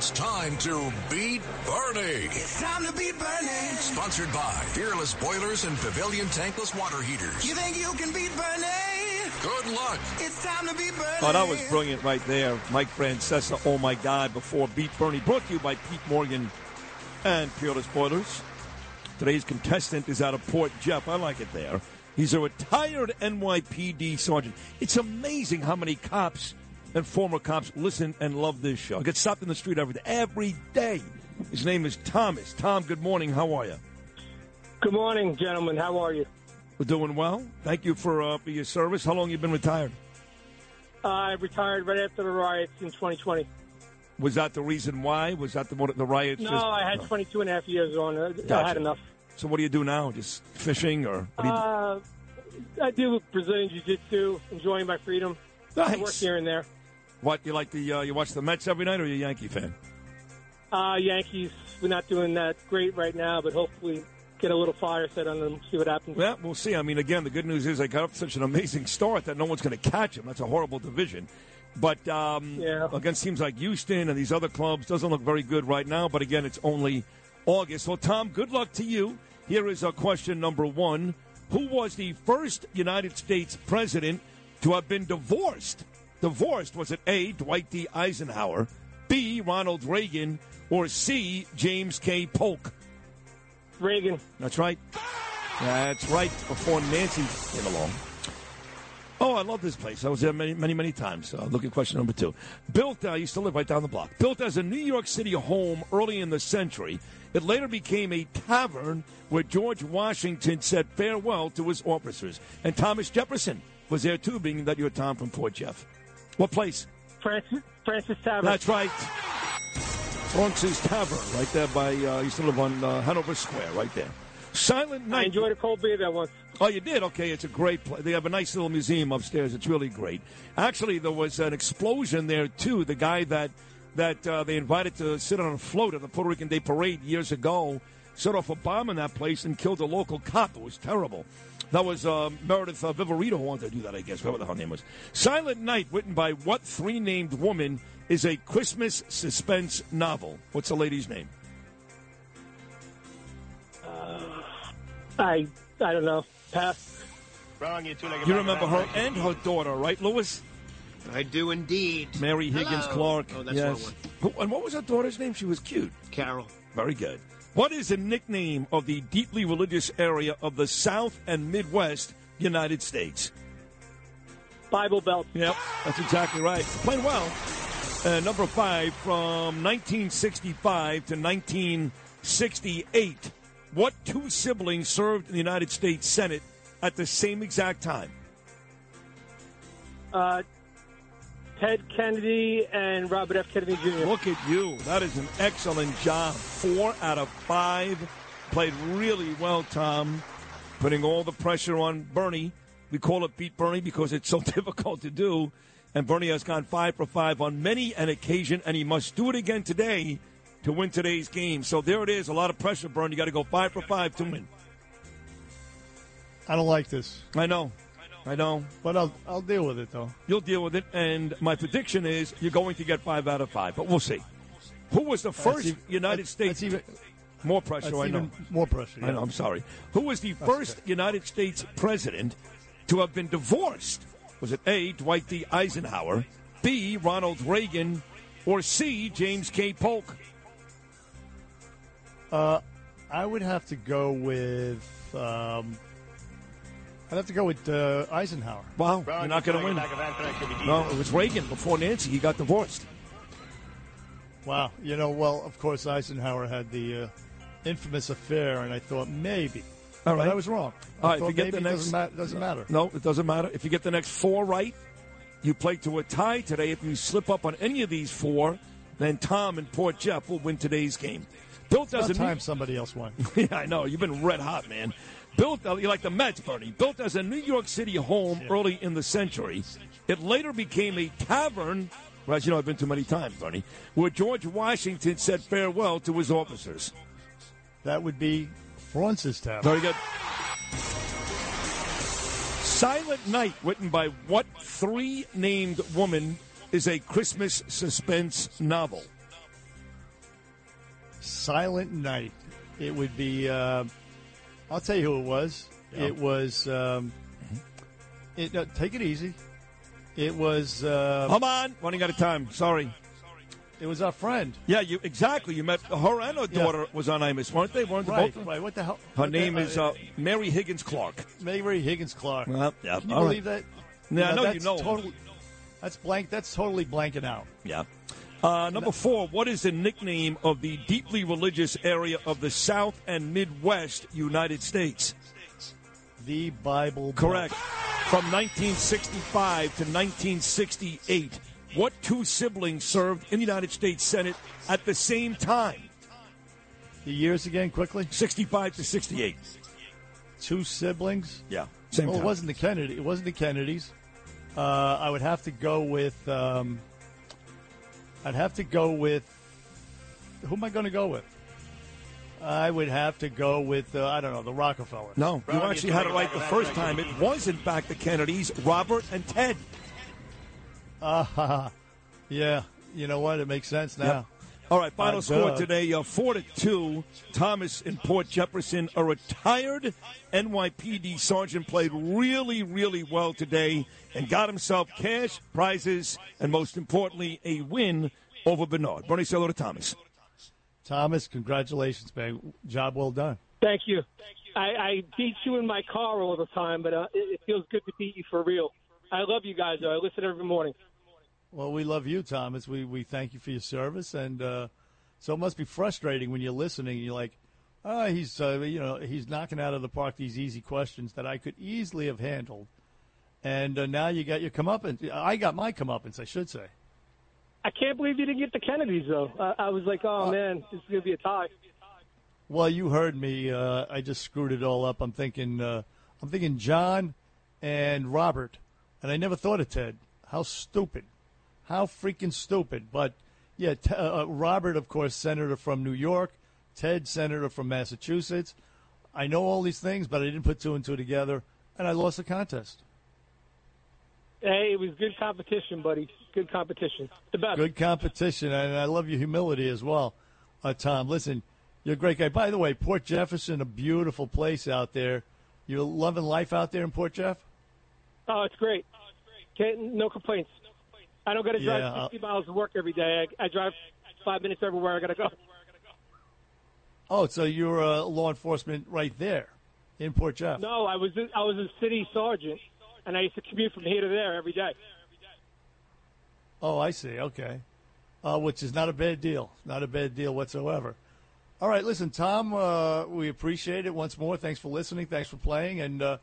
It's time to beat Bernie. It's time to beat Bernie. Sponsored by Fearless Boilers and Pavilion Tankless Water Heaters. You think you can beat Bernie? Good luck. It's time to beat Bernie. Oh, that was brilliant right there. Mike Francesa, oh my God, before Beat Bernie. Brought to you by Pete Morgan and Fearless Boilers. Today's contestant is out of Port Jeff. I like it there. He's a retired NYPD sergeant. It's amazing how many cops and former cops listen and love this show. I get stopped in the street every day. Every day. His name is Thomas. Tom, good morning. How are you? Good morning, gentlemen. How are you? We're doing well. Thank you for, uh, for your service. How long you been retired? Uh, I retired right after the riots in 2020. Was that the reason why? Was that the the riots? No, just- I had 22 and a half years on. I Gotcha. had enough. So what do you do now? Just fishing or? What do you do? Uh, I do Brazilian Jiu-Jitsu, enjoying my freedom. I work here and there. What you like the uh, you watch the Mets every night, or you a Yankee fan? Uh, Yankees, we're not doing that great right now, but hopefully get a little fire set on them, see what happens. Yeah, we'll see. I mean, again, the good news is they got up such an amazing start that no one's going to catch them. That's a horrible division. But um, Yeah. against teams like Houston and these other clubs, doesn't look very good right now. But again, it's only August. So, Tom, good luck to you. Here is uh, question number one: Who was the first United States president to have been divorced? Divorced was it A. Dwight D. Eisenhower, B. Ronald Reagan, or C. James K. Polk? Reagan. That's right. That's right. Before Nancy came along. Oh, I love this place. I was there many, many, many times. Uh, look at question number two. Built, uh, I used to live right down the block. Built as a New York City home early in the century, it later became a tavern where George Washington said farewell to his officers. And Thomas Jefferson was there too, being that you're Tom from Port Jeff. What place? Francis, Fraunces Tavern. That's right. Bronx's Tavern, right there by, uh, I used to live on uh, Hanover Square, right there. Silent Night. I enjoyed a cold beer there once. Oh, you did? Okay, it's a great place. They have a nice little museum upstairs. It's really great. Actually, there was an explosion there too. The guy that that uh, they invited to sit on a float at the Puerto Rican Day Parade years ago set off a bomb in that place and killed a local cop. It was terrible. That was uh, Meredith uh, Viverito who wanted to do that, I guess. Whatever the hell name was. Silent Night, written by what three named woman, is a Christmas suspense novel. What's the lady's name? I I don't know. Pass. Wrong, you two-legged You remember her and her daughter, right, Lewis? I do indeed. Mary Higgins Hello. Clark. Oh, that's yes. one. Who- And what was her daughter's name? She was cute. Carol. Very good. What is the nickname of the deeply religious area of the South and Midwest United States? Bible Belt. Yep, that's exactly right. Playing well. Uh, number five, from 1965 to 1968, what two siblings served in the United States Senate at the same exact time? Uh, Ted Kennedy and Robert F. Kennedy Jr. Look at you. That is an excellent job. Four out of five. Played really well, Tom. Putting all the pressure on Bernie. We call it beat Bernie because it's so difficult to do. And Bernie has gone five for five on many an occasion, and he must do it again today to win today's game. So there it is. A lot of pressure, Bernie. You got to go five for five to win. I don't like this, I know. I know. but I'll I'll deal with it though. You'll deal with it. And my prediction is you're going to get five out of five, but we'll see. Who was the first even- United that's- States? that's even- more pressure, That's I know. even more pressure. I know, I'm sorry. Who was the first United States president to have been divorced? Was it A, Dwight D. Eisenhower, B, Ronald Reagan, or C, James K. Polk? Uh, I would have to go with. Um, I'd have to go with uh, Eisenhower. Wow, Wrong, you're not going to win. bag of anthrax could be No, it was Reagan before Nancy. He got divorced. Wow. You know, well, of course, Eisenhower had the uh, infamous affair, and I thought maybe. All right, But. I was wrong. I All right, if you get maybe the it next- doesn't, ma- doesn't matter. No, it doesn't matter. If you get the next four right, You play to a tie today. If you slip up on any of these four, then Tom and Port Jeff will win today's game. Bill About doesn't. time somebody else won. yeah, I know. You've been red hot, man. Built uh, like the Mets, Bernie. Built as a New York City home early in the century, it later became a tavern. Well, as you know, I've been to many times, Bernie, where George Washington said farewell to his officers. That would be Fraunces Tavern. Very good. Silent Night, written by what three named woman, is a Christmas suspense novel? Silent Night. It would be. Uh, I'll tell you who it was. It was. Um, it, no, take it easy. It was. Uh, Come on, running out of time. Sorry. it was our friend. Yeah, you exactly. You met her and her Yeah. daughter was on Imus, weren't they? Weren't they Right. both? Right. What the hell? Her what the- name is uh, Mary Higgins Clark. Mary Higgins Clark. Well, yeah, Can you all believe right. that? Yeah, I know you that's know. Totally, that's blank. That's totally blanking out. Yeah. Uh, number four, what is the nickname of the deeply religious area of the South and Midwest United States? The Bible. Belt. Correct. From 1965 to 1968, what two siblings served in the United States Senate at the same time? The years again, quickly. 65 to 68. Two siblings. Yeah. Same Well, it wasn't the Kennedy. It wasn't the Kennedys. Uh, I would have to go with. Um, I'd have to go with. Who am I going to go with? I would have to go with. Uh, I don't know the Rockefellers. No, you actually had it right the first time. It was, in fact, the Kennedys, Robert and Ted. Uh, yeah. You know what? It makes sense now. Yep. All right, final Uh, score duh. today: uh, four to two. Thomas and Port Jefferson, a retired NYPD sergeant, played really, really well today and got himself cash prizes and, most importantly, a win over Bernard. Bernie, say hello to Thomas. Thomas, congratulations, man. Job well done. Thank you. I, I beat you in my car all the time, but uh, it, it feels good to beat you for real. I love you guys. Though. I listen every morning. Well, we love you, Thomas. We we thank you for your service, and uh, so it must be frustrating when you're listening. and You're like, oh, he's uh, you know he's knocking out of the park these easy questions that I could easily have handled, and uh, now you got your comeuppance. I got my comeuppance, I should say. I can't believe you didn't get the Kennedys though. Uh, I was like, oh man, this is gonna be a tie. Well, you heard me. Uh, I just screwed it all up. I'm thinking, uh, I'm thinking John and Robert, and I never thought of Ted. How stupid! How freaking stupid! But yeah, t- uh, Robert, of course, senator from New York. Ted, senator from Massachusetts. I know all these things, but I didn't put two and two together, and I lost the contest. Hey, it was good competition, buddy. Good competition. The best. Good competition, and I love your humility as well, uh, Tom. Listen, you're a great guy. By the way, Port Jefferson, a beautiful place out there. You're loving life out there in Port Jeff. Oh, it's great. it's Can't, no complaints. I don't got to drive Yeah, uh, 60 miles to work every day. I, I drive five minutes everywhere I got to go. Oh, so you're a law enforcement right there in Port Jeff. No, I was I was a city sergeant, and I used to commute from here to there every day. Oh, I see. Okay. Uh, which is not a bad deal. Not a bad deal whatsoever. All right, listen, Tom, uh, we appreciate it once more. Thanks for listening. Thanks for playing. And uh,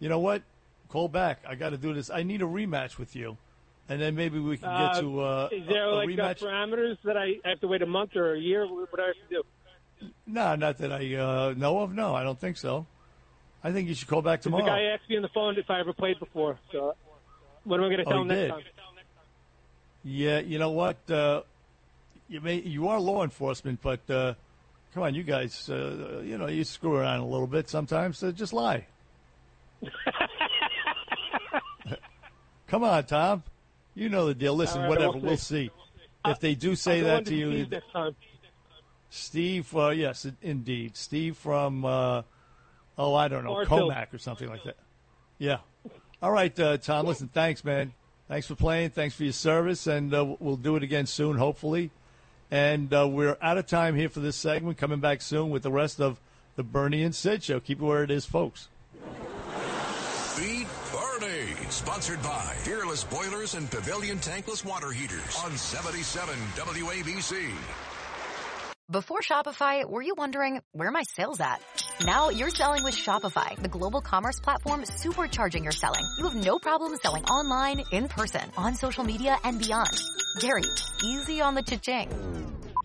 you know what? Call back. I got to do this. I need a rematch with you. And then maybe we can get Uh, to uh, Is there a, a like uh, rematch. parameters that I have to wait a month or a year? What do I have to do? no, not that I uh, know of. No, I don't think so. I think you should call back tomorrow. The guy asked me on the phone if I ever played before. So what am I going to Oh, tell he him next did. time? Yeah, you know what? Uh, you may you are law enforcement, but uh, come on, you guys, uh, you know you screw around a little bit sometimes. So just lie. come on, Tom. You know the deal. Listen, right, whatever. we'll see. see. If they do say that to you, keys next time. Steve. Uh, yes, indeed, Steve from. Uh, oh, I don't know. Commack or something like that. Yeah. All right, uh, Tom. Listen, thanks, man. Thanks for playing. Thanks for your service, and uh, we'll do it again soon, hopefully. And uh, we're out of time here for this segment. Coming back soon with the rest of the Bernie and Sid show. Keep it where it is, folks. Beat Bernie. Sponsored by Fearless Boilers and Pavilion Tankless Water Heaters on 77 WABC. Before Shopify, were you wondering where are my sales at? Now you're selling with Shopify, the global commerce platform supercharging your selling. You have no problem selling online, in person, on social media, and beyond. Gary, easy on the cha-ching.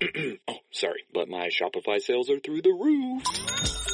oh, sorry, but my Shopify sales are through the roof.